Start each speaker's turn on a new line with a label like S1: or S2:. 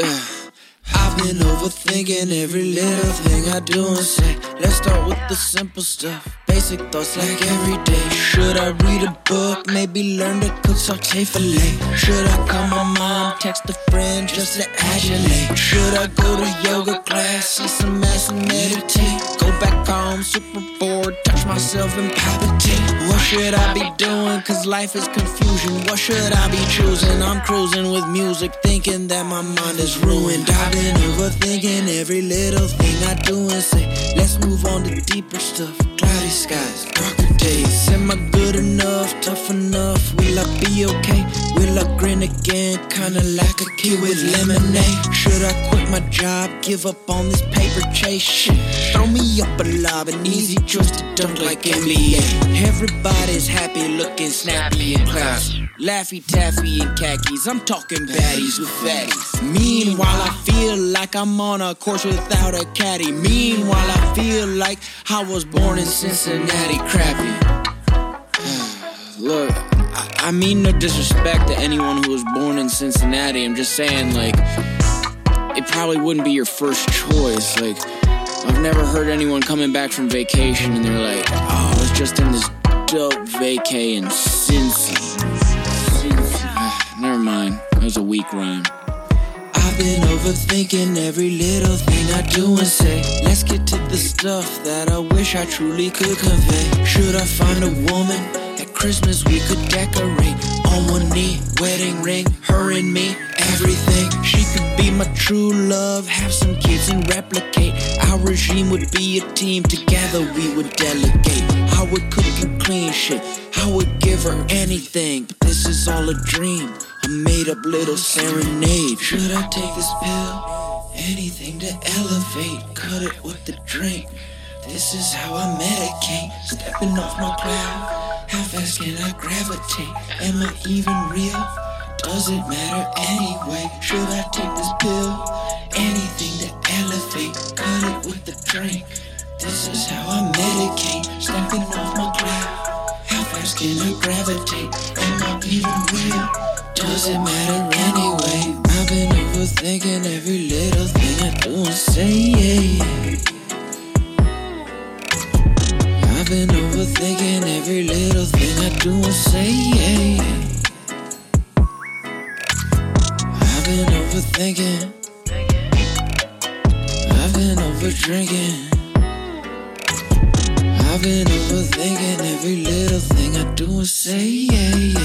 S1: I've been overthinking every little thing I do and say. Let's start with the simple stuff. Basic thoughts like every day. Should I read a book? Maybe learn to cook saute filet. Should I call my mom? Text a friend just to adulate. Should I go to yoga class? See some ass and meditate. Back home, super bored. Touch myself and palpitate. What should I be doing? Cause life is confusion. What should I be choosing? I'm cruising with music, thinking that my mind is ruined. I've been overthinking every little thing I do and say. Let's move on to deeper stuff. Cloudy skies, darker days. Am I good enough? Tough enough? Will I be okay? Will I grin again? Kinda like a kid with lemonade. Should I quit my job? Give up on this paper chase shit? Throw me up a lob, an easy choice to dunk like NBA. Everybody's happy, looking snappy in class. Laffy taffy in khakis, I'm talking baddies with fatties. Meanwhile, I feel like I'm on a course without a caddy. Meanwhile, I feel like I was born in Cincinnati. Crappy. Look, I, mean no disrespect to anyone who was born in Cincinnati. I'm just saying, like, it probably wouldn't be your first choice. Like, I've never heard anyone coming back from vacation and they're like, oh, I was just in this dope vacay in Cincy. Cincy. Never mind. That was a weak rhyme. I've been overthinking every little thing I do and say. Let's get to the stuff that I wish I truly could convey. Should I find a woman Christmas we could decorate? On one knee, wedding ring, her and me, everything. She could be my true love, have some kids and replicate. Our regime would be a team, together we would delegate. I would cook and clean shit, I would give her anything. But this is all a dream, a made up little serenade. Should I take this pill? Anything to elevate, cut it with the drink. This is how I medicate, stepping off my cloud. How fast can I gravitate? Am I even real? Does it matter anyway? Should I take this pill? Anything to elevate, cut it with the drink. This is how I medicate, stepping off my cloud. How fast can I gravitate? Am I even real? Does it matter anyway? I've been overthinking every little thing I do and say. Yeah, yeah. I've been overthinking every little thing I do and say. I've been overthinking. I've been over drinking. I've been overthinking every little thing I do and say.